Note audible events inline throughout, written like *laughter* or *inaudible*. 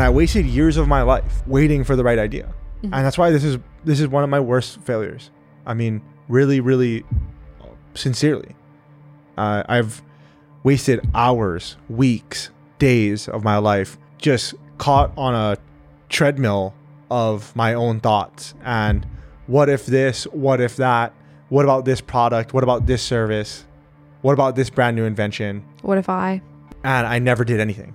and I wasted years of my life waiting for the right idea. And that's why this is this is one of my worst failures. I mean, really, really, sincerely, uh, I've wasted hours, weeks, days of my life just caught on a treadmill of my own thoughts and what if this, what if that, what about this product, what about this service, what about this brand new invention, What if I? and I never did anything.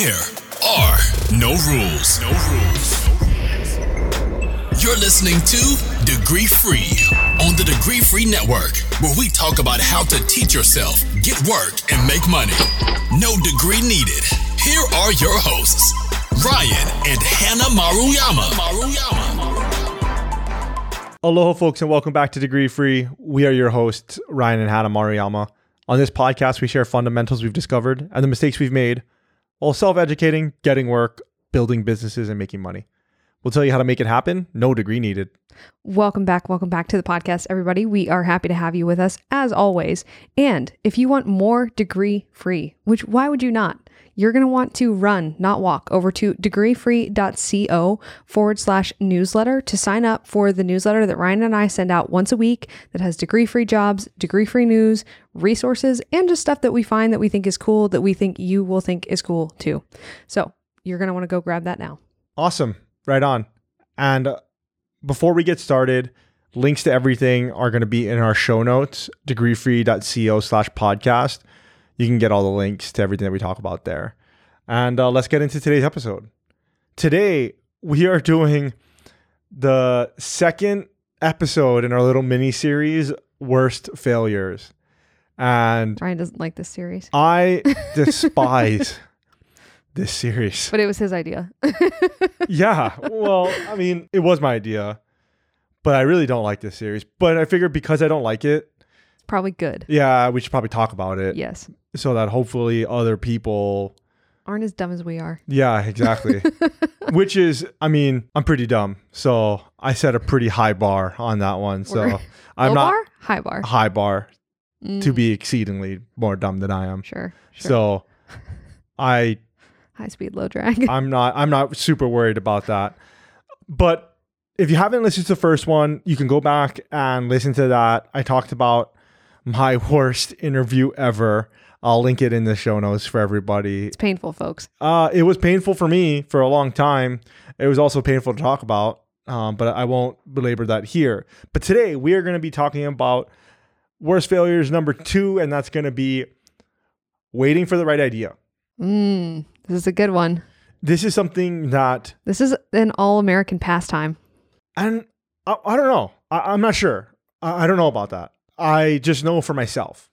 There are no rules. No rules. You're listening to Degree Free on the Degree Free Network, where we talk about how to teach yourself, get work, and make money. No degree needed. Here are your hosts, Ryan and Hannah Maruyama. Maruyama. Aloha, folks, and welcome back to Degree Free. We are your hosts, Ryan and Hannah Maruyama. On this podcast, we share fundamentals we've discovered and the mistakes we've made while self educating, getting work, building businesses, and making money. We'll tell you how to make it happen. No degree needed. Welcome back. Welcome back to the podcast, everybody. We are happy to have you with us as always. And if you want more degree free, which why would you not? You're going to want to run, not walk, over to degreefree.co forward slash newsletter to sign up for the newsletter that Ryan and I send out once a week that has degree free jobs, degree free news, resources, and just stuff that we find that we think is cool that we think you will think is cool too. So you're going to want to go grab that now. Awesome. Right on. And uh, before we get started, links to everything are going to be in our show notes, degreefree.co slash podcast. You can get all the links to everything that we talk about there. And uh, let's get into today's episode. Today, we are doing the second episode in our little mini series, Worst Failures. And Ryan doesn't like this series, I *laughs* despise *laughs* this series. but it was his idea. *laughs* yeah. Well, I mean, it was my idea, but I really don't like this series. But I figured because I don't like it, Probably good. yeah, we should probably talk about it Yes. so that hopefully other people. Aren't as dumb as we are. Yeah, exactly. *laughs* Which is, I mean, I'm pretty dumb, so I set a pretty high bar on that one. So We're- I'm not bar? High bar. high bar to Mm, be exceedingly more dumb than I am. Sure. Sure. So *laughs* I High speed, low drag. I'm not I'm not super worried about that. But if you haven't listened to the first one, you can go back and listen to that. I talked about my worst interview ever. I'll link it in the show notes for everybody. it's painful, folks. Uh, it was painful for me for a long time. It was also painful to talk about, um, but I won't belabor that here. But today we are going to be talking about worst failures number two, and that's going to be waiting for the right idea. Mm, this is a good one. This is something that This is an all American pastime. And I, I don't know. I, I'm not sure. I, I don't know about that. I just know for myself.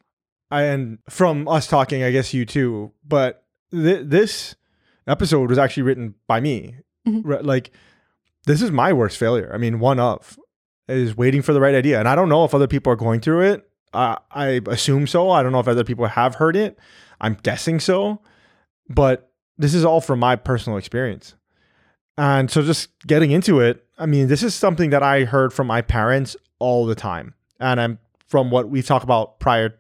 And from us talking, I guess you too. But th- this episode was actually written by me. Mhm. Like, this is my worst failure. I mean, one of is waiting for the right idea. And I don't know if other people are going through it. I I assume so. I don't know if other people have heard it. I'm guessing so. But this is all from my personal experience. And so just getting into it, I mean, this is something that I heard from my parents all the time. And I'm from what we've talked about prior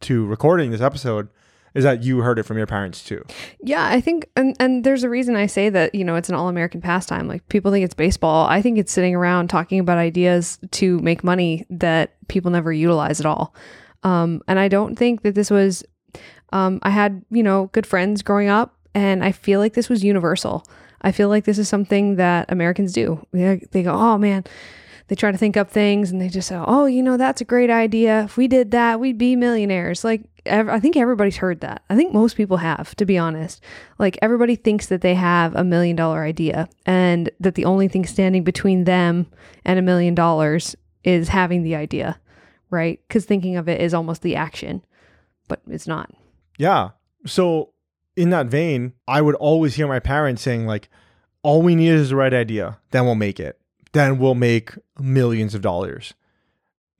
to recording this episode is that you heard it from your parents too. Yeah, I think, and, and there's a reason I say that, you know, it's an all American pastime. Like people think it's baseball. I think it's sitting around talking about ideas to make money that people never utilize at all. Um, and I don't think that this was, um, I had, you know, good friends growing up, and I feel like this was universal. I feel like this is something that Americans do. They, they go, oh man, they try to think up things and they just say, oh, you know, that's a great idea. If we did that, we'd be millionaires. Like, ev- I think everybody's heard that. I think most people have, to be honest. Like, everybody thinks that they have a million dollar idea and that the only thing standing between them and a million dollars is having the idea, right? Because thinking of it is almost the action, but it's not. Yeah. So in that vein, I would always hear my parents saying like, all we need is the right idea, then we'll make it. Then we'll make millions of dollars.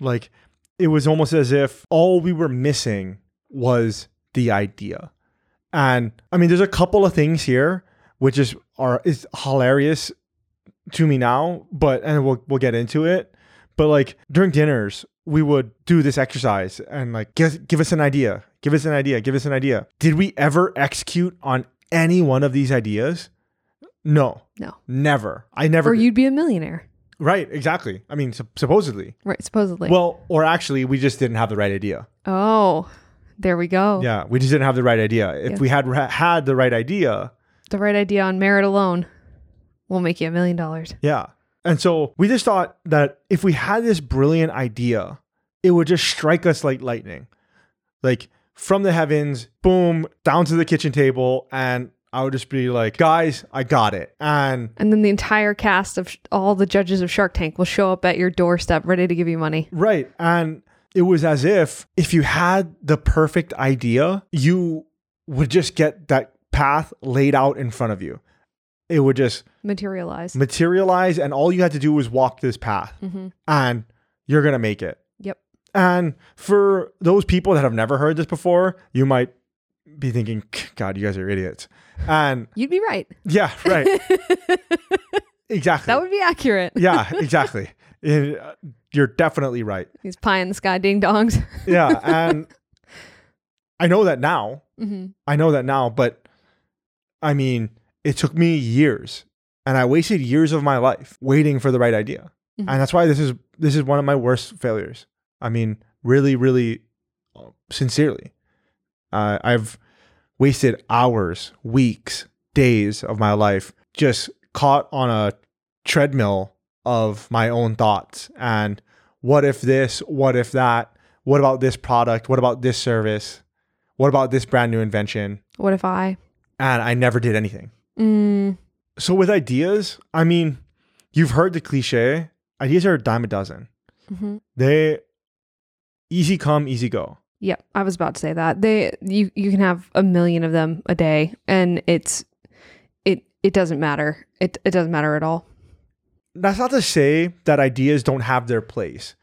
Like it was almost as if all we were missing was the idea. And I mean, there's a couple of things here which is are is hilarious to me now, but and we'll we'll get into it. But like during dinners, we would do this exercise and like give, give us an idea, give us an idea, give us an idea. Did we ever execute on any one of these ideas, no, No. never. I never. Or you'd be a millionaire. right? Exactly. I mean, sup- supposedly. Right, supposedly. Well, or actually, we just didn't have the right idea. oh, there we go. Yeah, we just didn't have the right idea. If Yeah. we had ra- had the right idea, The right idea on merit alone will make you a million dollars. yeah. And so we just thought that if we had this brilliant idea, it would just strike us like lightning, like from the heavens, boom, down to the kitchen table, and I would just be like, guys, I got it. And And then the entire cast of sh- all the judges of Shark Tank will show up at your doorstep ready to give you money. Right. And it was as if if you had the perfect idea, you would just get that path laid out in front of you. It would just Materialize. materialize, and all you had to do was walk this path, hmm and you're going to make it. Yep. And for those people that have never heard this before, you might be thinking, God, you guys are idiots. And You'd be right. yeah, right. *laughs* exactly. That would be accurate. yeah, exactly. *laughs* Uh, You're definitely right. These pie in the sky ding dongs. *laughs* Yeah. And I know that now. hmm I know that now, but I mean, it took me years and I wasted years of my life waiting for the right idea. Mhm. And that's why this is this is one of my worst failures. I mean, really really uh, sincerely. Uh, I've wasted hours, weeks, days of my life just caught on a treadmill of my own thoughts and what if this, what if that, what about this product, what about this service? What about this brand new invention? What if I? And I never did anything. Mm, So with ideas, I mean, you've heard the cliche, ideas are a dime a dozen. hmm They easy come, easy go. Yep, I was about to say that. They you you can have a million of them a day and it's it it doesn't matter. It it doesn't matter at all. That's not to say that ideas don't have their place.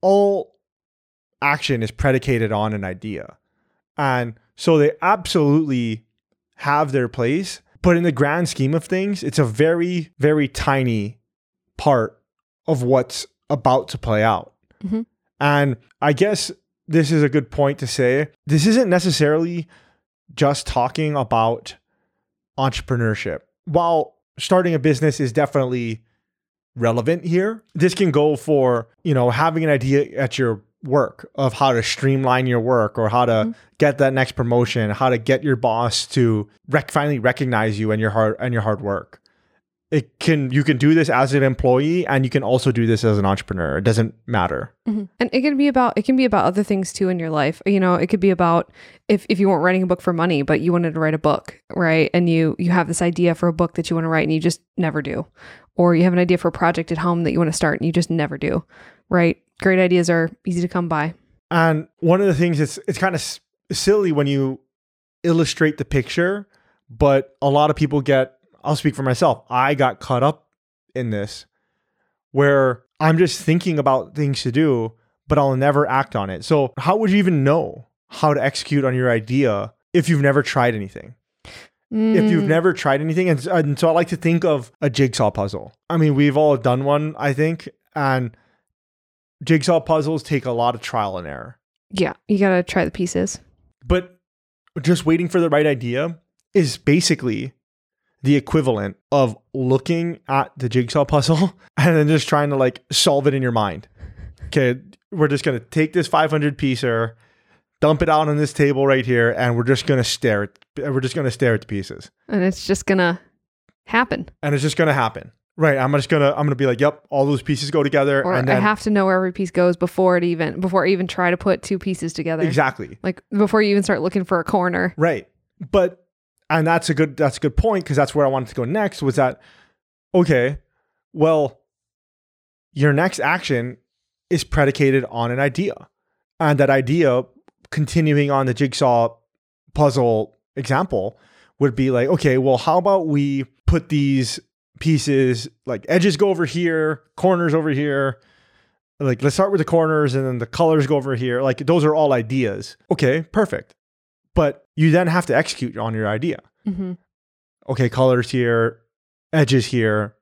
All action is predicated on an idea. And so they absolutely have their place, but in the grand scheme of things, it's a very very tiny part of what's about to play out. Mhm. And I guess this is a good point to say this isn't necessarily just talking about entrepreneurship. While starting a business is definitely relevant here, this can go for, you know, having an idea at your work of how to streamline your work or how to Mhm. get that next promotion, how to get your boss to rec- finally recognize you and your hard and your hard work. It can you can do this as an employee and you can also do this as an entrepreneur. It doesn't matter. Mhm. And it can be about it can be about other things too in your life. You know, it could be about if if you weren't writing a book for money, but you wanted to write a book, right? And you you have this idea for a book that you want to write and you just never do. Or you have an idea for a project at home that you want to start and you just never do. Right? Great ideas are easy to come by. And one of the things it's it's kind of s- silly when you illustrate the picture, but a lot of people get I'll speak for myself. I got caught up in this where I'm just thinking about things to do, but I'll never act on it. So, how would you even know how to execute on your idea if you've never tried anything? If you've Mm, never tried anything, and, and so I like to think of a jigsaw puzzle. I mean, we've all done one, I think, and jigsaw puzzles take a lot of trial and error. yeah, you got to try the pieces. But just waiting for the right idea is basically the equivalent of looking at the jigsaw puzzle *laughs* and then just trying to like solve it in your mind. Okay, we're just going to take this 500 piecer, dump it out on this table right here, and we're just going to stare at we're just going to stare at the pieces. And it's just going to happen. And it's just going to happen. Right, I'm just to I'm to be like, "Yep, all those pieces go together." Or and I have to know where every piece goes before it even before I even try to put two pieces together. Exactly. Like before you even start looking for a corner. Right. But and that's a good that's a good point because that's where I wanted to go next was that okay, well your next action is predicated on an idea. And that idea continuing on the jigsaw puzzle example would be like, okay, well how about we put these pieces like edges go over here, corners over here. Like let's start with the corners and then the colors go over here. Like those are all ideas. Okay, perfect but you then have to execute on your idea. hmm Okay, colors here, edges here,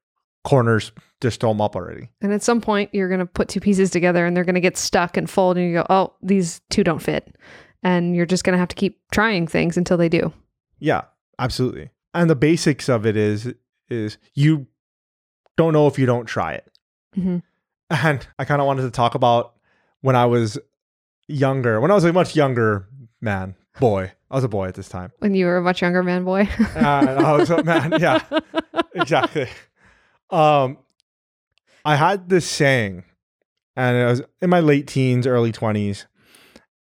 corners, just throw them up already. And at some point, you're going to put two pieces together and they're going to get stuck and fold, and you go, oh, these two don't fit. And you're just going to have to keep trying things until they do. Yeah. absolutely. And the basics of it is is you don't know if you don't try it. Mhm. And I kind of wanted to talk about when I was younger. When I was a much younger man, boy. I was a boy at this time. When you were a much younger man boy. *laughs* And I was a man. Yeah, *laughs* exactly. Um, I had this saying, and it was in my late teens, early twenties,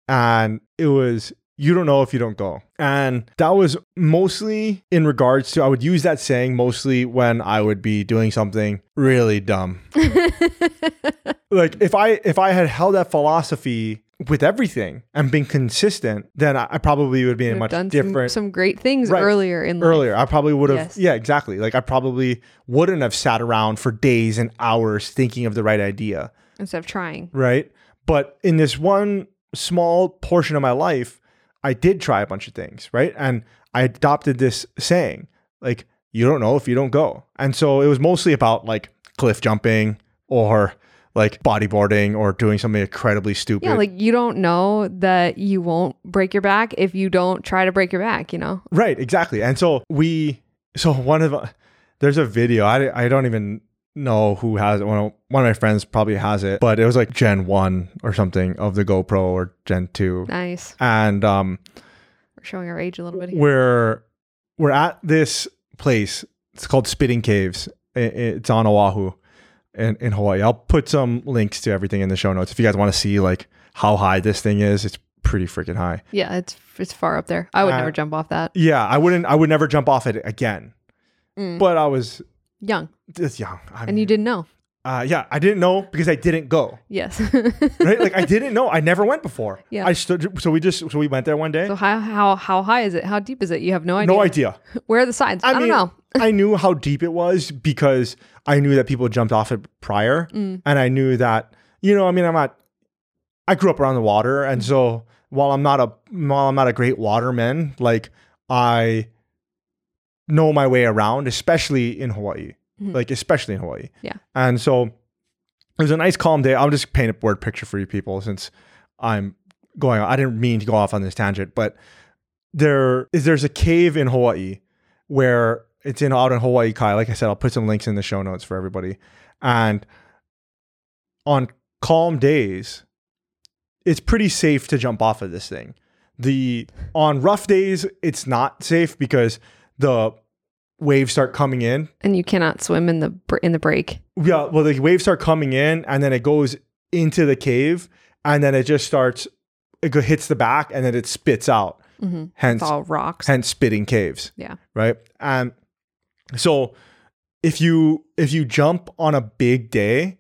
and it was "You don't know if you don't go," and that was mostly in regards to I would use that saying mostly when I would be doing something really dumb. *laughs* like if I if I had held that philosophy with everything and being consistent, then I, I probably would be in a much done different some, some great things Right. earlier in life. earlier. I probably would have, Yes. yeah, exactly. Like I probably wouldn't have sat around for days and hours thinking of the right idea, instead of trying. right? But in this one small portion of my life, I did try a bunch of things, right? And I adopted this saying, like, you don't know if you don't go. And so it was mostly about like cliff jumping or like bodyboarding or doing something incredibly stupid. Yeah, like you don't know that you won't break your back if you don't try to break your back, you know? Right, exactly. And so we, so one of, there's a video. I, I don't even know who has it. One of, one of my friends probably has it, but it was like Gen one or something of the GoPro or Gen two, Nice. and um, We're showing our age a little bit here. we're we're at this place. It's called Spitting Caves. It's on Oahu, in in Hawaii. I'll put some links to everything in the show notes if you guys want to see like how high this thing is. It's pretty freaking high. Yeah, it's it's far up there. I would Uh, never jump off that. Yeah, I wouldn't. I would never jump off it again. Mm. But I was Young. just young. I And you didn't know. Uh, yeah, I didn't know because I didn't go. Yes. *laughs* Right, like I *laughs* didn't know. I never went before. Yeah. I stood. So we just. So we went there one day. so how how how high is it? How deep is it? You have no idea. no idea. *laughs* Where are the sides? I, I don't know. I knew how deep it was because I knew that people jumped off it prior, Mm. and I knew that you know. I mean, I'm not. I grew up around the water, and so while I'm not a while I'm not a great waterman, like I know my way around, especially in Hawaii, Mhm. like especially in Hawaii. Yeah. And so it was a nice calm day. I'll just paint a word picture for you people since I'm going. I didn't mean to go off on this tangent, but there is there's a cave in Hawaii where it's in out in Hawaii Kai. Like I said, I'll put some links in the show notes for everybody. And on calm days, it's pretty safe to jump off of this thing. The on rough days, it's not safe because the waves start coming in. And you cannot swim in the in the break. Yeah, well, the waves start coming in, and then it goes into the cave, and then it just starts. It hits the back, and then it spits out. hmm Hence, It's all rocks. hence spitting caves. Yeah. Right. And so if you if you jump on a big day,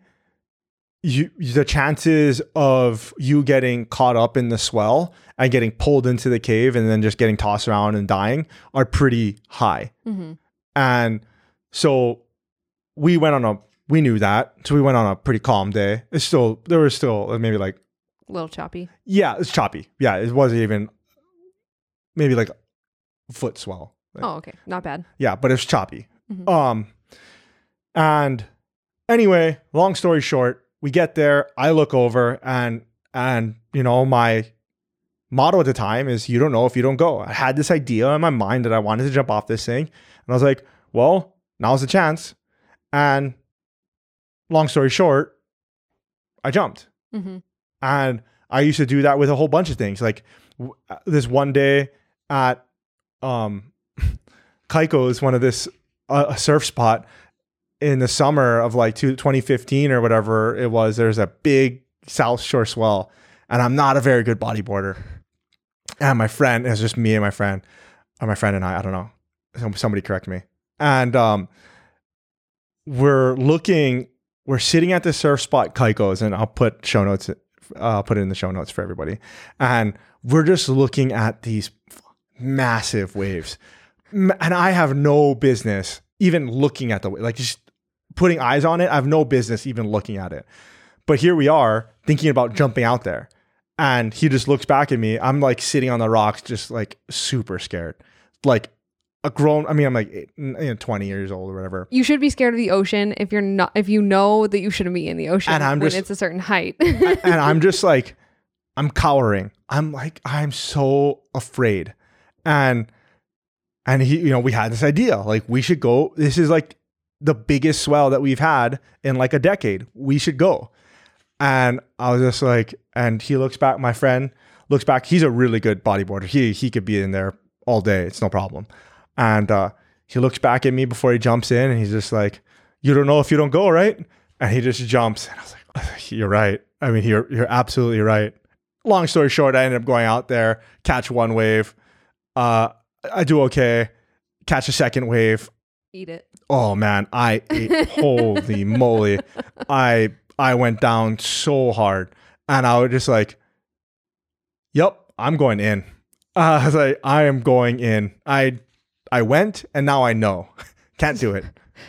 you the chances of you getting caught up in the swell and getting pulled into the cave and then just getting tossed around and dying are pretty high. hmm And so we went on a we knew that. So we went on a pretty calm day. It's still there was still maybe like A little choppy. yeah, it's choppy. Yeah, it wasn't even maybe like foot swell. Oh, okay. Not bad. Yeah, but it's choppy. Mhm. Um, and anyway, long story short, we get there. I look over, and and you know my motto at the time is "You don't know if you don't go." I had this idea in my mind that I wanted to jump off this thing, and I was like, "Well, now's the chance." And long story short, I jumped. hmm And I used to do that with a whole bunch of things. Like w- uh, this one day at um, Kaiko's, one of this uh, surf spot in the summer of like two, 2015 or whatever it was. There's a big South Shore swell, and I'm not a very good bodyboarder. And my friend, it was just me and my friend, or my friend and I. I don't know. Somebody correct me. And um, we're looking we're sitting at the surf spot Kaiko's, and I'll put show notes. Uh, I'll put it in the show notes for everybody. And we're just looking at these massive waves, and I have no business even looking at the like just putting eyes on it. I have no business even looking at it. But here we are thinking about jumping out there, and he just looks back at me. I'm like sitting on the rocks, just like super scared, like a grown. I mean, I'm like you know, 20 years old or whatever. You should be scared of the ocean if you're not if you know that you shouldn't be in the ocean And I'm when just- it's a certain height. *laughs* and I'm just *laughs* like, I'm cowering. I'm like, I'm so afraid. And and he, you know, we had this idea like we should go. This is like the biggest swell that we've had in like a decade. We should go. And I was just like, and he looks back. My friend looks back. He's a really good bodyboarder. He he could be in there all day. It's no problem. And uh, he looks back at me before he jumps in, and he's just like, "You don't know if you don't go, right?" And he just jumps. And I was like, *laughs* "You're right. I mean, you're you're absolutely right." Long story short, I ended up going out there, catch one wave. Uh, I do okay. Catch a second wave. Eat it. Oh man, I ate, *laughs* holy moly. I I went down so hard. And I was just like, Yep, I'm going in. Uh, *laughs* I was like, I am going in. I I went and now I know. *laughs* Can't do it.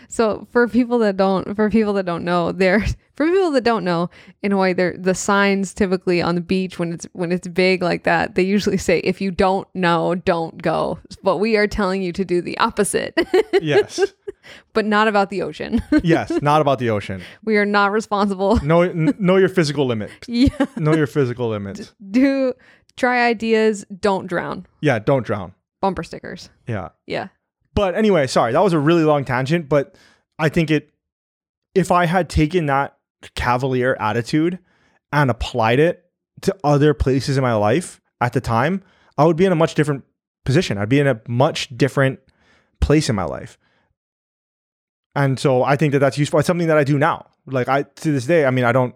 So for people that don't, for people that don't know, there, *laughs* for people that don't know, in a way, they're the signs typically on the beach when it's when it's big like that. They usually say, "If you don't know, don't go." But we are telling you to do the opposite, *laughs* Yes. but not about the ocean. *laughs* Yes. Not about the ocean. we are not responsible. Know n- know your physical limit. yeah, Know your physical limits. do try ideas. Don't drown. Yeah, don't drown. Bumper stickers. Yeah. Yeah. But anyway, sorry, that was a really long tangent, but I think it if I had taken that cavalier attitude and applied it to other places in my life at the time, I would be in a much different position. I'd be in a much different place in my life. And so I think that that's useful. It's something that I do now. Like I to this day, I mean, I don't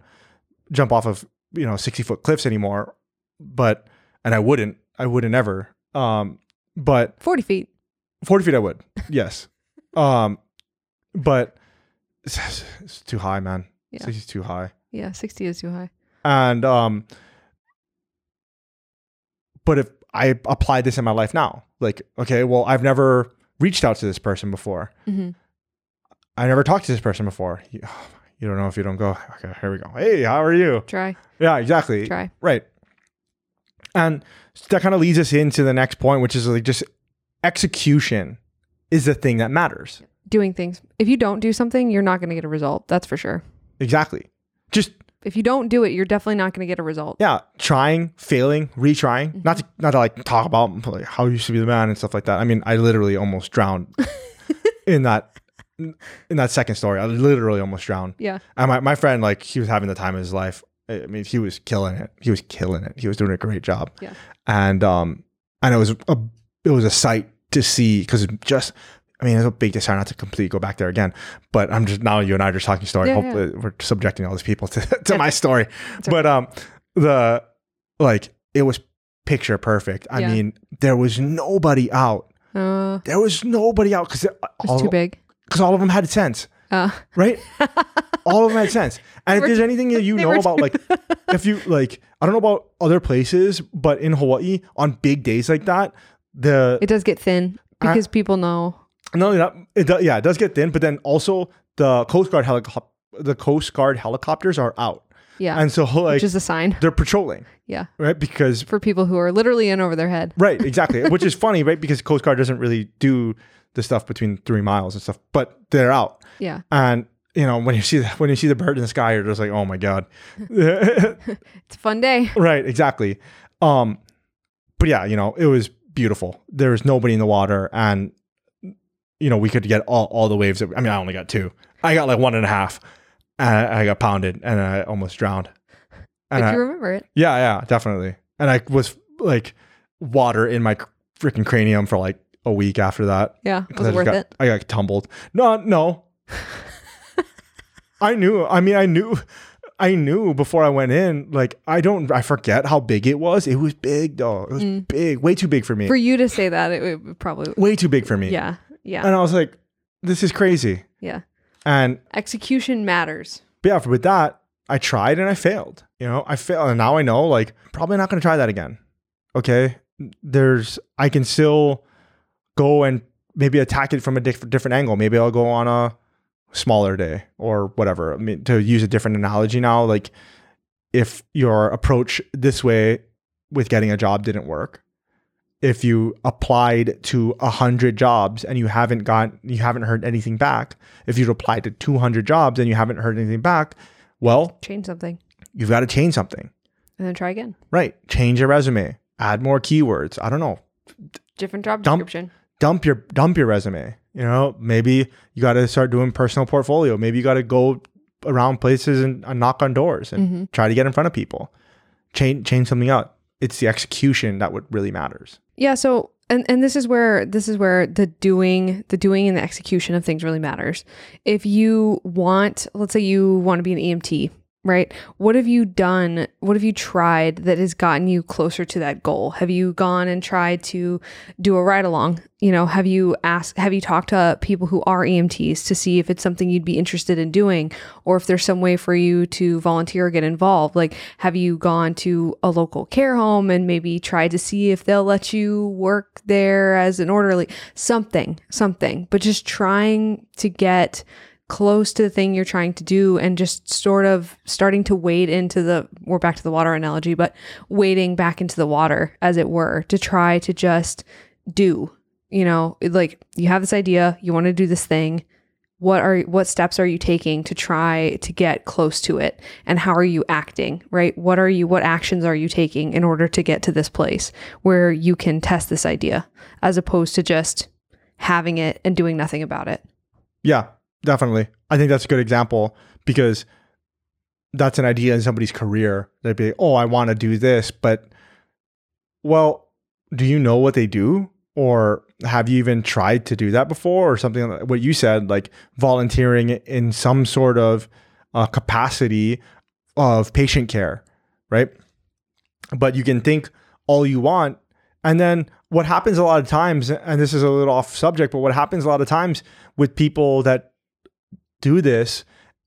jump off of, you know, 60 foot cliffs anymore, but and I wouldn't. I wouldn't ever. Um but Forty feet. 40 feet I would. Yes. *laughs* um but it's, *laughs* it's too high, man. Yeah. 60 is too high. Yeah, sixty is too high. And um but if I applied this in my life now, like okay, well, I've never reached out to this person before. hmm I never talked to this person before. You, you don't know if you don't go. Okay, here we go. Hey, how are you? Try. Yeah, exactly. Try. Right. And that kind of leads us into the next point, which is like just execution is the thing that matters. Doing things. If you don't do something, you're not going to get a result. That's for sure. Exactly. Just If you don't do it, you're definitely not going to get a result. yeah, trying, failing, retrying. Not to not to like talk about like how you should be the man and stuff like that. I mean, I literally almost drowned *laughs* in that in that second story. I literally almost drowned. Yeah. And my, my friend, like, he was having the time of his life. I mean, he was killing it. He was killing it. He was doing a great job. Yeah. And um, and it was a it was a sight to see because just. I mean, it's a big desire not to completely go back there again, but I'm just now you and I are just talking story. Yeah, Hopefully, we're subjecting all these people to, *laughs* to Yeah. my story. But um, the like it was picture perfect. I Yeah. mean, there was nobody out. Uh, There was nobody out because it's all, too big. Because all of them had sense Uh, right? *laughs* All of them had sense. And if there's too- anything that *laughs* you know about, like, if you like, I don't know about other places, but in Hawaii on big days like that, the it does get thin I- because people know. No, that, it does, yeah, it does get thin, but then also the Coast Guard helicopter, the Coast Guard helicopters are out, Yeah. and so like which is a sign. they're patrolling, Yeah. right? Because For people who are literally in over their head. right, exactly, which is *laughs* funny, right? Because Coast Guard doesn't really do the stuff between three miles and stuff, but they're out. Yeah. And you know when you see the, when you see the bird in the sky, you're just like, oh my god, *laughs* It's a fun day. right? Exactly. Um, but yeah, you know it was beautiful. There was nobody in the water, and you know we could get all all the waves. That, I mean, I only got two. I got like one and a half, and I, I got pounded, and I almost drowned. And But I, you remember it. yeah, yeah, definitely. And I was like water in my freaking cranium for like a week after that. Yeah, Was I it just worth got, it? I got tumbled. No, no. *laughs* I knew. I mean, I knew. I knew before I went in. Like, I don't. I forget how big it was. It was big, though. It was big. Way too big for me. Mm. For you to say that, it would probably. Way too big for me. Yeah. Yeah. And I was like, this is crazy. Yeah. And Execution matters. but yeah, with that, I tried and I failed. You know, I failed, and now I know. Like, probably not going to try that again. Okay. There's. I can still go and maybe attack it from a diff- different angle. Maybe I'll go on a smaller day or whatever. I mean, to use a different analogy now, like if your approach this way with getting a job didn't work, if you applied to a hundred jobs and you haven't got, you haven't heard anything back, if you'd applied to 200 jobs and you haven't heard anything back, well, Change something you've got to change something, and then try again. right? Change your resume, add more keywords. I don't know. Different job Dump- description. Dump your dump your resume. You know, maybe you got to start doing personal portfolio. Maybe you got to go around places and, and knock on doors and Mhm. try to get in front of people. Change change something out. It's the execution that what really matters. Yeah, so and and this is where this is where the doing the doing and the execution of things really matters. If you want, let's say you want to be an EMT, right? What have you done? What have you tried that has gotten you closer to that goal? Have you gone and tried to do a ride along? You know, have you asked have you talked to people who are EMTs to see if it's something you'd be interested in doing or if there's some way for you to volunteer or get involved? Like have you gone to a local care home and maybe tried to see if they'll let you work there as an orderly? Something, something. But just trying to get close to the thing you're trying to do and just sort of starting to wade into the we're back to the water analogy but wading back into the water as it were to try to just do you know like you have this idea you want to do this thing. What are what steps are you taking to try to get close to it? And how are you acting right? What are you what actions are you taking in order to get to this place where you can test this idea as opposed to just having it and doing nothing about it? Yeah, definitely. I think that's a good example because that's an idea in somebody's career. They'd be, oh, I want to do this, but well, do you know what they do? Or have you even tried to do that before or something like what you said, like volunteering in some sort of uh, capacity of patient care, right? But you can think all you want. And then what happens a lot of times, and this is a little off subject, but what happens a lot of times with people that do this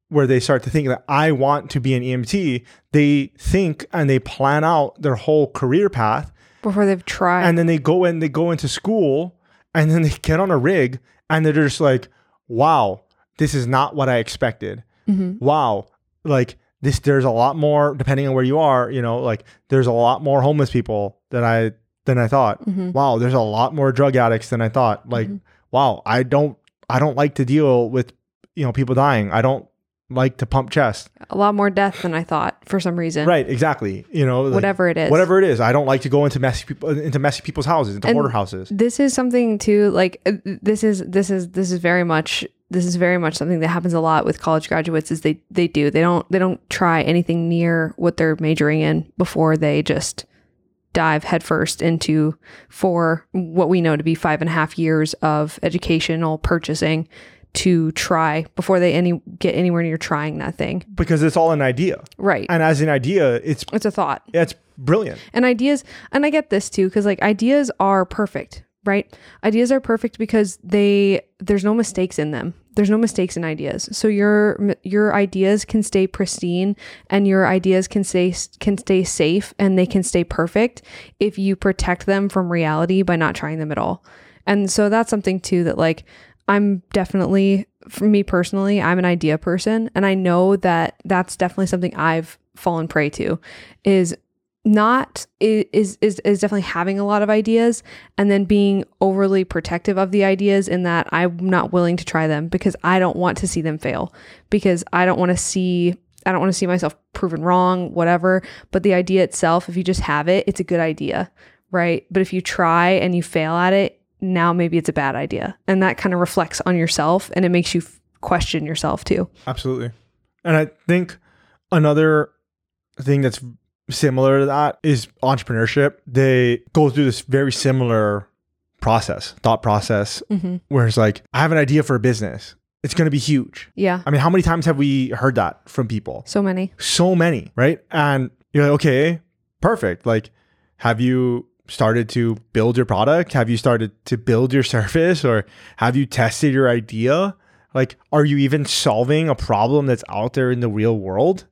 where they start to think that I want to be an EMT, they think and they plan out their whole career path before they've tried and then they go and they go into school and then they get on a rig and they're just like, wow, this is not what I expected. Mhm. Wow. Like this there's a lot more depending on where you are, you know, like there's a lot more homeless people than I than I thought. Mhm. Wow, there's a lot more drug addicts than I thought. Like, Mhm. wow, I don't I don't like to deal with, you know, people dying. I don't like to pump chest. a lot more death than I thought for some reason. Right, exactly. You know, like, Whatever it is. Whatever it is. I don't like to go into messy people into messy people's houses, into And hoarder houses. This is something too like uh, this is this is this is very much this is very much something that happens a lot with college graduates is they they do they don't they don't try anything near what they're majoring in before they just dive headfirst into for what we know to be five and a half years of educational purchasing to try before they any get anywhere near trying that thing. because it's all an idea. Right. And as an idea, it's it's a thought. it's brilliant. And ideas, and I get this too, because like ideas are perfect, right? Ideas are perfect because they there's no mistakes in them. There's no mistakes in ideas, so your your ideas can stay pristine, and your ideas can stay can stay safe, and they can stay perfect if you protect them from reality by not trying them at all. And so that's something too that like I'm definitely for me personally, I'm an idea person and I know that that's definitely something I've fallen prey to is not is is is definitely having a lot of ideas and then being overly protective of the ideas in that I'm not willing to try them because I don't want to see them fail because I don't want to see I don't want to see myself proven wrong whatever but the idea itself if you just have it it's a good idea right? But if you try and you fail at it now maybe it's a bad idea and that kind of reflects on yourself and it makes you f- question yourself too Absolutely. And I think another thing that's similar to that is entrepreneurship. They go through this very similar process, thought process, mm-hmm. where it's like, I have an idea for a business. It's going to be huge. yeah I mean, how many times have we heard that from people? so many so many, right? And you're like, okay, perfect. Like, have you started to build your product? Have you started to build your *laughs* service or have you tested your idea? Like, are you even solving a problem that's out there in the real world?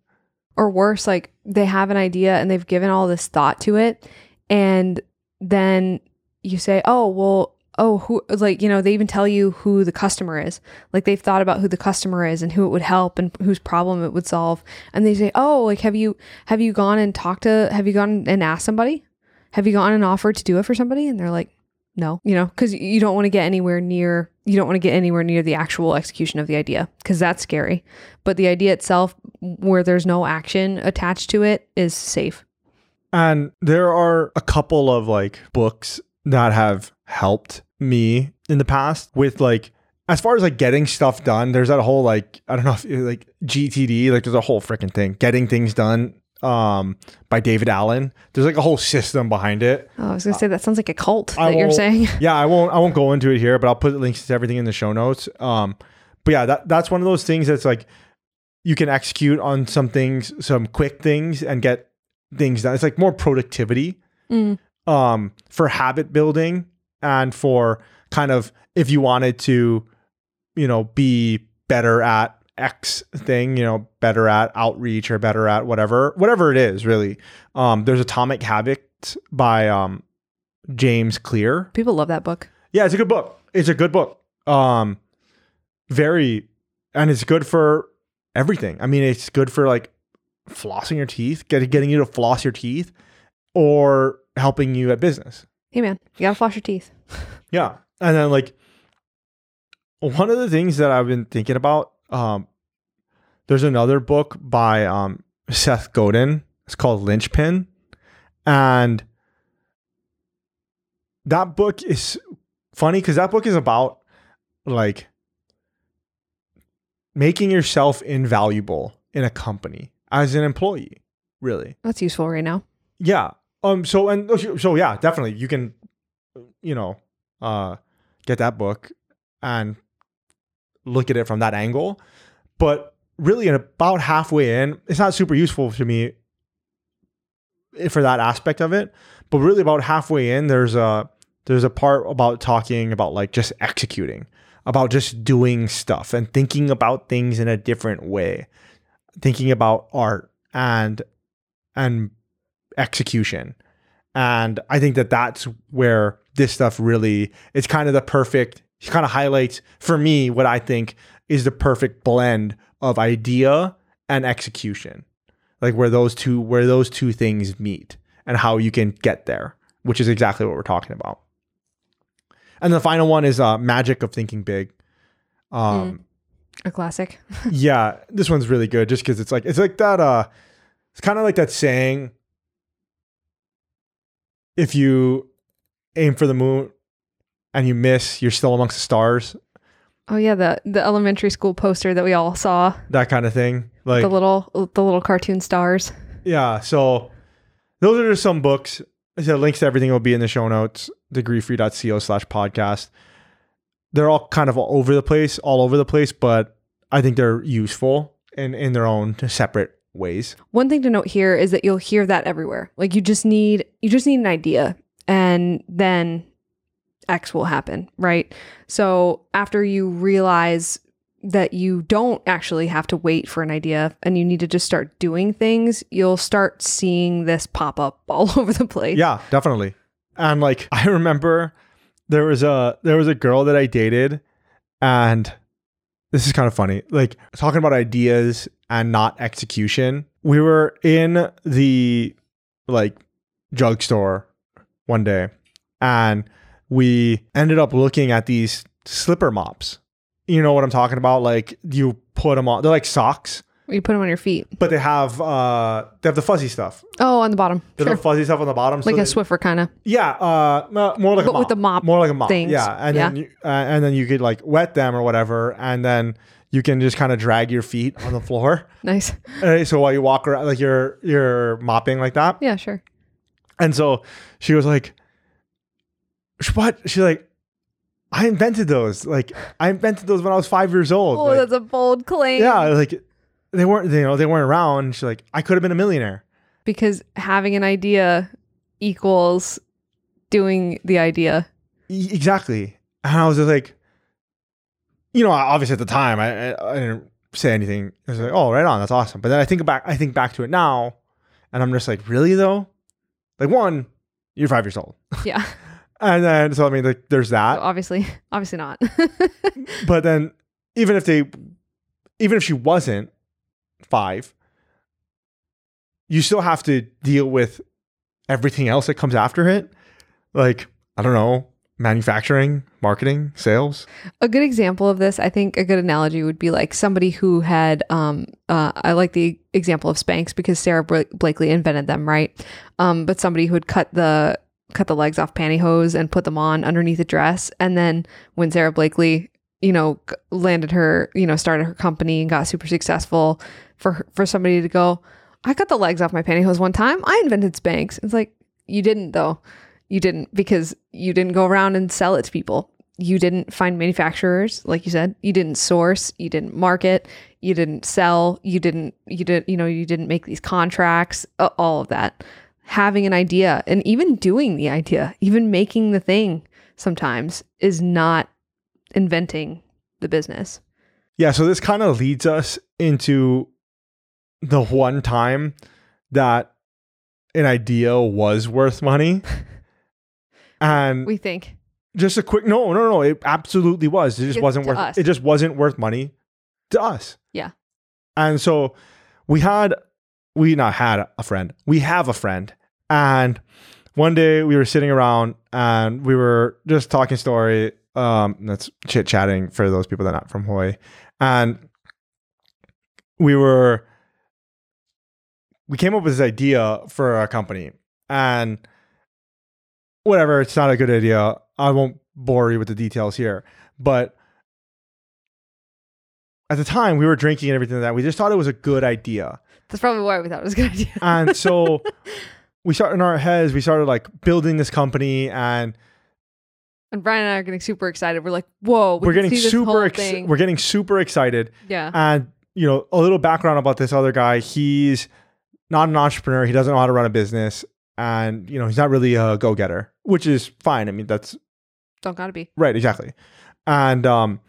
or worse like they have an idea and they've given all this thought to it and then you say oh well oh who like you know they even tell you who the customer is like they've thought about who the customer is and who it would help and whose problem it would solve and they say oh like have you have you gone and talked to have you gone and asked somebody have you gone an offer to do it for somebody and they're like no you know because you don't want to get anywhere near you don't want to get anywhere near the actual execution of the idea because that's scary but the idea itself where there's no action attached to it is safe And there are a couple of like books that have helped me in the past with like as far as like getting stuff done. There's that whole like I don't know if like GTD like there's a whole freaking thing getting things done um by David Allen. There's like a whole system behind it. Oh, I was gonna say that sounds like a cult I that you're saying. *laughs* yeah, I won't I won't go into it here, but I'll put links to everything in the show notes. Um, but yeah, that that's one of those things that's like you can execute on some things, some quick things, and get things done. It's like more productivity Mm. um, for habit building and for kind of if you wanted to, you know, be better at X thing, you know, better at outreach or better at whatever, whatever it is, really. Um, there's Atomic Habits by um, James Clear. People love that book. Yeah, it's a good book. It's a good book. Um, very, and it's good for everything. I mean, it's good for like flossing your teeth, getting getting you to floss your teeth, or helping you at business. Hey man, you gotta floss your teeth. Yeah, and then like one of the things that I've been thinking about. Um, there's another book by um Seth Godin. It's called Linchpin, and that book is funny because that book is about like making yourself invaluable in a company as an employee really That's useful right now. yeah um so and so yeah definitely you can you know uh get that book and look at it from that angle. But really in about halfway in it's not super useful to me for that aspect of it. But really about halfway in there's a there's a part about talking about like just executing about just doing stuff and thinking about things in a different way thinking about art and and execution. And i think that that's where this stuff really it's kind of the perfect kind of highlights for me what i think is the perfect blend of idea and execution. Like where those two where those two things meet and how you can get there which is exactly what we're talking about. And the final one is uh magic of thinking big. Um A classic. *laughs* yeah this one's really good just because it's like it's like that uh it's kind of like that saying if you aim for the moon and you miss you're still amongst the stars Oh yeah, the the elementary school poster that we all saw. that kind of thing like the little the little cartoon stars. yeah so those are just some books so links to everything will be in the show notes degreefree.co slash podcast they're all kind of all over the place all over the place but i think they're useful in in their own separate ways One thing to note here is that you'll hear that everywhere. Like you just need you just need an idea and then X will happen, right? So after you realize that you don't actually have to wait for an idea and you need to just start doing things, you'll start seeing this pop up *laughs* all over the place. Yeah, definitely. And like *laughs* I remember there was a there was a girl that I dated and this is kind of funny. Like talking about ideas and not execution. We were in the like drugstore one day and we ended up looking at these slipper mops. You know what I'm talking about? Like you put them on. They're like socks, You put them on your feet. but they have uh they have the fuzzy stuff. Oh, on the bottom. They Sure. have fuzzy stuff on the bottom. Like so a they- Swiffer kind of. yeah, uh, more like a But mop. with the mop more like a mop. things. Yeah, and then Yeah. you, uh, and then you could like wet them or whatever, and then you can just kind of drag your feet on the floor. *laughs* Nice. Uh, so while you walk around, like you're you're mopping like that, Yeah, sure. and so she was like, "Sh- "What?" She's like, "I invented those. Like I invented those when I was five years old. Oh, Like, that's a bold claim. yeah, like they weren't you know they weren't around." She's like, "I could have been a millionaire." because having an idea equals doing the idea. E- exactly and i was just like you know obviously at the time I, I, I didn't say anything i was like oh right on that's awesome but then i think back i think back to it now and i'm just like really though like one you're five years old Yeah. *laughs* and then so i mean like there's that obviously, *laughs* obviously not. *laughs* but then even if they even if she wasn't five you still have to deal with everything else that comes after it like i don't know manufacturing marketing sales a good example of this, I think a good analogy would be like somebody who had, um, uh, I like the example of Spanx because Sarah Bla- Blakely invented them, right? Um, but somebody who had cut the cut the legs off pantyhose and put them on underneath a dress. And then when Sarah Blakely, you know, landed her, you know, started her company and got super successful, for for somebody to go, I cut the legs off my pantyhose one time. I invented Spanx. It's like you didn't though. You didn't because you didn't go around and sell it to people. You didn't find manufacturers, like you said. You didn't source. You didn't market. You didn't sell. You didn't. You did. You know. You didn't make these contracts. All of that. Having an idea and even doing the idea, even making the thing, sometimes is not inventing the business. Yeah, so this kind of leads us into the one time that an idea was worth money. *laughs* And We think just a quick no, no, no, it absolutely was. It just It- wasn't worth us. it just wasn't worth money to us. Yeah. And so we had we not had a friend. We have a friend. And one day we were sitting around and we were just talking story. Um that's chit chatting for those people that are not from Hawaii. And we were we came up with this idea for our company. And whatever, it's not a good idea. I won't bore you with the details here. But at the time we were drinking and everything like that. We just thought it was a good idea. that's probably why we thought it was a good idea. And so *laughs* we started in our heads, we started like building this company and And Ryan and I are getting super excited. We're like, whoa, we are getting super ex- we're getting super excited. yeah. And you know, a little background about this other guy, he's not an entrepreneur, he doesn't know how to run a business and you know, he's not really a go-getter, which is fine. I mean, that's Don't gotta be. Right, exactly. And um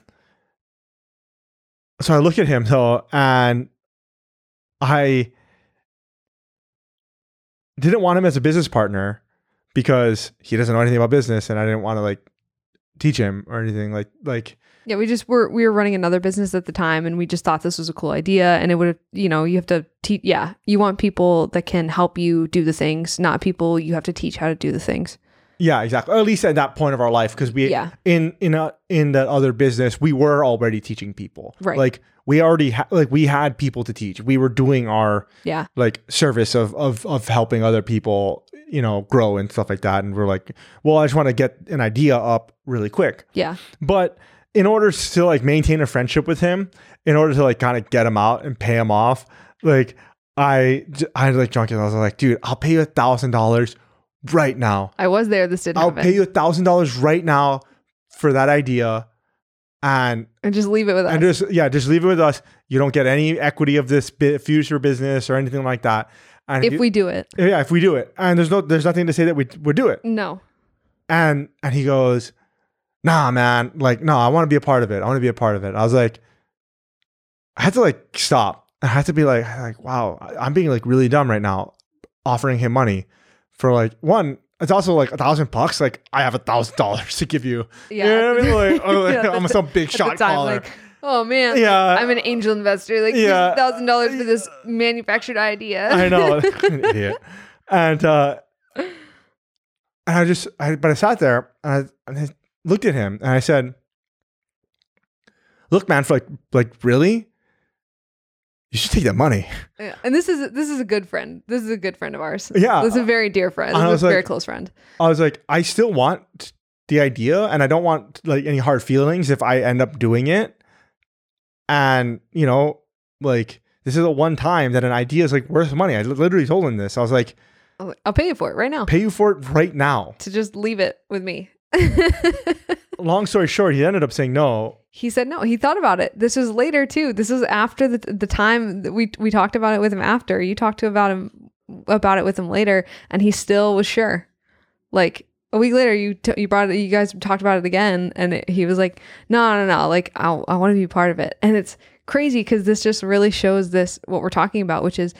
so I look at him though and I didn't want him as a business partner because he doesn't know anything about business and I didn't want to like teach him or anything like like Yeah, we just were we were running another business at the time and we just thought this was a cool idea and it would have you know, you have to teach yeah, you want people that can help you do the things, not people you have to teach how to do the things. Yeah, exactly. Or at least at that point of our life because we Yeah. in in a in that other business we were already teaching people. Right. Like we already ha- like we had people to teach. We were doing our Yeah. like service of of of helping other people you know grow and stuff like that and we're like well i just want to get an idea up really quick Yeah. but in order to like maintain a friendship with him in order to like kind of get him out and pay him off like i i like junkie i was like dude i'll pay you a thousand dollars right now I was there, this didn't i'll happen. pay you a thousand dollars right now for that idea and and just leave it with us. and just yeah just leave it with us you don't get any equity of this bi- future business or anything like that and if you- we do it. yeah, if we do it, and there's no, there's nothing to say that we would do it, No. and and he goes, nah, man, like no, I want to be a part of it. I want to be a part of it. I was like, I had to like stop. I had to be like, like wow, I'm being like really dumb right now, offering him money for like one. It's also like a thousand bucks. Like I have a thousand dollars to give you. Yeah. You know I mean? Like, oh, like, *laughs* Yeah, I'm some big shot time, caller. like, oh man. yeah, I'm an angel investor. Like Yeah. thousand dollars for this manufactured idea. I know, *laughs* *laughs* idiot. And uh, and I just, I, but I sat there and I, and I looked at him and I said, "Look, man, for like, like really, you should take that money." Yeah. And this is this is a good friend. This is a good friend of ours. Yeah. This is a very dear friend. This was is a very close friend. I was like, I still want the idea, and I don't want like any hard feelings if I end up doing it. And you know, like this is a one time that an idea is like worth money. I literally told him this. Like, I was like, I'll pay you for it right now. pay you for it right now. to just leave it with me. *laughs* Long story short, he ended up saying no. he said no. He thought about it. This was later too. This was after the the time we we talked about it with him after. You talked to about him about it with him later, and he still was sure. Like a week later, you t- you brought it. You guys talked about it again, and it, he was like, "No, no, no. Like I I want to be part of it." And it's crazy because this just really shows this what we're talking about, which is.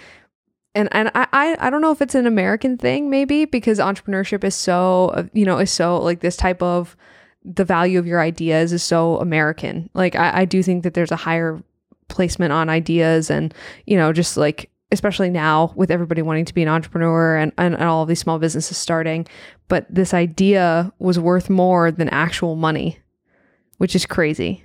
And and I, I I don't know if it's an American thing maybe because entrepreneurship is so uh, you know is so like this type of the value of your ideas is so American. Like I, I do think that there's a higher placement on ideas and, you know, just like especially now with everybody wanting to be an entrepreneur and, and, and all of these small businesses starting. But this idea was worth more than actual money, which is crazy.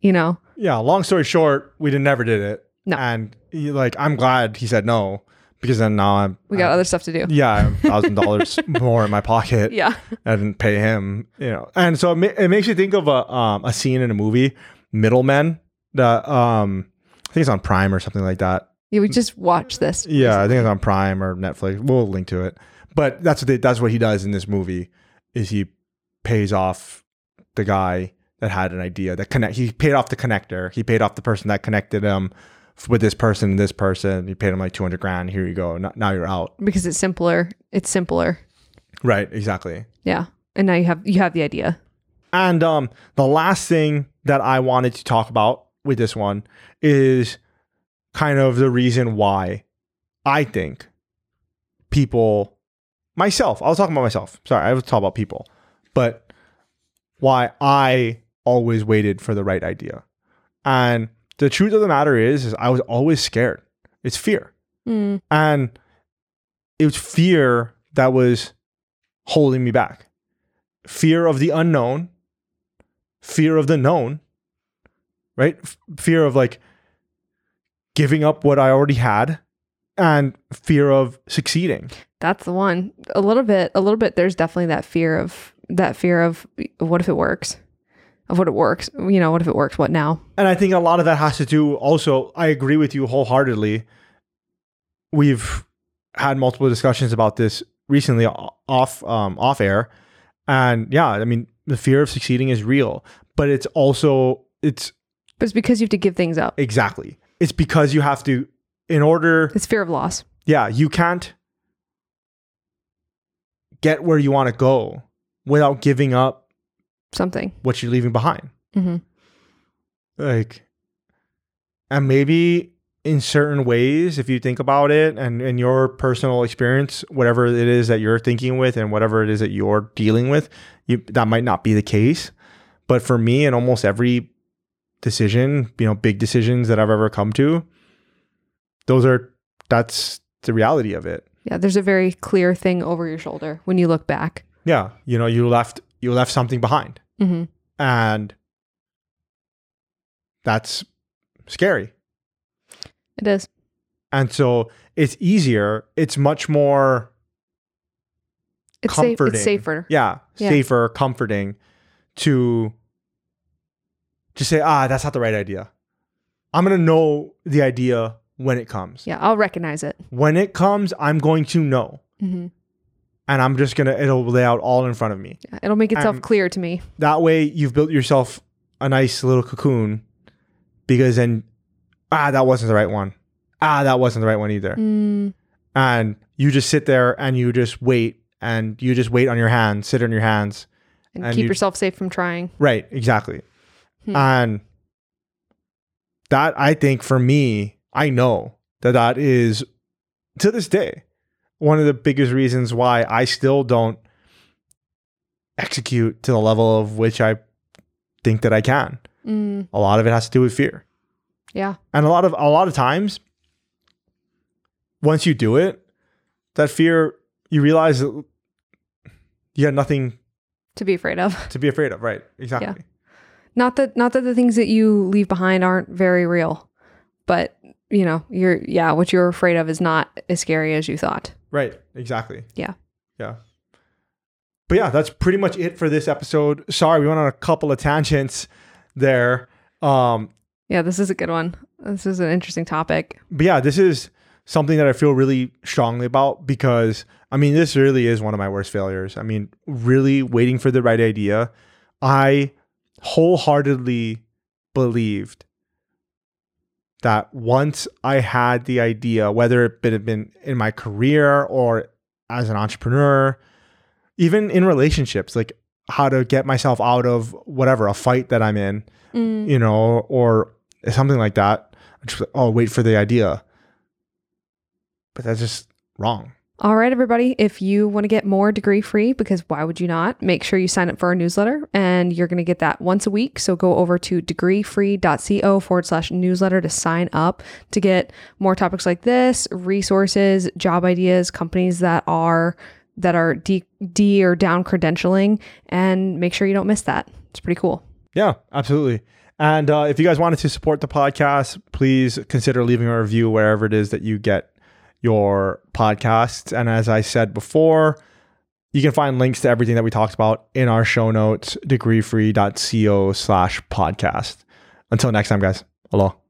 You know? Yeah, long story short, we did, never did it. No. And he, like, I'm glad he said no because then now I'm We got I'm- other stuff to do. yeah, I *laughs* thousand dollars more in my pocket. Yeah. I didn't pay him, you know. And so it, ma- it makes you think of a um a scene in a movie, Middle Men. The um I think it's on Prime or something like that. Yeah, we just watched this. Yeah, I think it's on Prime or Netflix. We'll link to it. But that's what they, that's what he does in this movie is he pays off the guy that had an idea that connect. He paid off the connector. He paid off the person that connected him with this person and this person. You paid him like two hundred grand. Here you go. Now, now you're out. because it's simpler. It's simpler. Right. Exactly. Yeah. And now you have you have the idea. And um, the last thing that I wanted to talk about with this one is kind of the reason why I think people, myself, I was talking about myself. Sorry, I was talking about people, but why I always waited for the right idea. And the truth of the matter is, is I was always scared. It's fear. Mm. And it was fear that was holding me back. Fear of the unknown, fear of the known, right? F- fear of like giving up what I already had, and fear of succeeding. That's the one. A little bit. A little bit. There's definitely that fear of that fear of what if it works, of what it works. You know, what if it works? What now? And I think a lot of that has to do also, I agree with you wholeheartedly. We've had multiple discussions about this recently off um, off air. And yeah, I mean, the fear of succeeding is real, but it's also it's But it's because you have to give things up. exactly. It's because you have to in order It's fear of loss. yeah, you can't get where you want to go without giving up Something. what you're leaving behind. hmm like and maybe in certain ways if you think about it and in your personal experience whatever it is that you're thinking with and whatever it is that you're dealing with you that might not be the case but for me in almost every decision you know big decisions that i've ever come to those are that's the reality of it Yeah. There's a very clear thing over your shoulder when you look back. yeah you know you left you left something behind hmm and that's scary It is. And so it's easier. It's much more, It's safe. Comforting. It's safer. yeah, Yeah. safer, comforting to just say, ah, that's not the right idea. I'm going to know the idea when it comes. Yeah. I'll recognize it. When it comes, I'm going to know. hmm And I'm just to, it'll lay out all in front of me. Yeah. It'll make itself Um, clear to me. That way, you've built yourself a nice little cocoon because then, ah, that wasn't the right one. Ah, that wasn't the right one either. Mm. and you just sit there and you just wait and you just wait on your hands, sit on your hands. And, And keep you- yourself safe from trying. Right, exactly. Hmm. And that I think for me, I know that that is to this day one of the biggest reasons why I still don't execute to the level of which I think that I can. Mm. A lot of it has to do with fear. Yeah. And a lot of a lot of times once you do it, that fear you realize that you got nothing To be afraid of. to be afraid of, right? Exactly. Not that not that the things that you leave behind aren't very real, but you know, you're yeah, what you're afraid of is not as scary as you thought. Right, exactly. Yeah. Yeah. But yeah, that's pretty much it for this episode. Sorry, we went on a couple of tangents there. Um, Yeah, this is a good one. This is an interesting topic. but yeah, this is something that I feel really strongly about because I mean, this really is one of my worst failures. I mean, really waiting for the right idea. I wholeheartedly believed that once I had the idea, whether it had been in my career or as an entrepreneur, even in relationships, like how to get myself out of whatever, a fight that I'm in, Mm. you know, or something like that. I Just, oh, wait for the idea. But that's just wrong. All right, everybody. If you want to get more degree free, because why would you not? Make sure you sign up for our newsletter and you're going to get that once a week. So go over to degreefree.co forward slash newsletter to sign up to get more topics like this, resources, job ideas, companies that are that are D, D or down credentialing, and make sure you don't miss that. It's pretty cool. Yeah, absolutely. And uh, if you guys wanted to support the podcast, please consider leaving a review wherever it is that you get your podcasts. And as I said before, you can find links to everything that we talked about in our show notes, degreefree.co slash podcast. Until next time, guys. Aloha.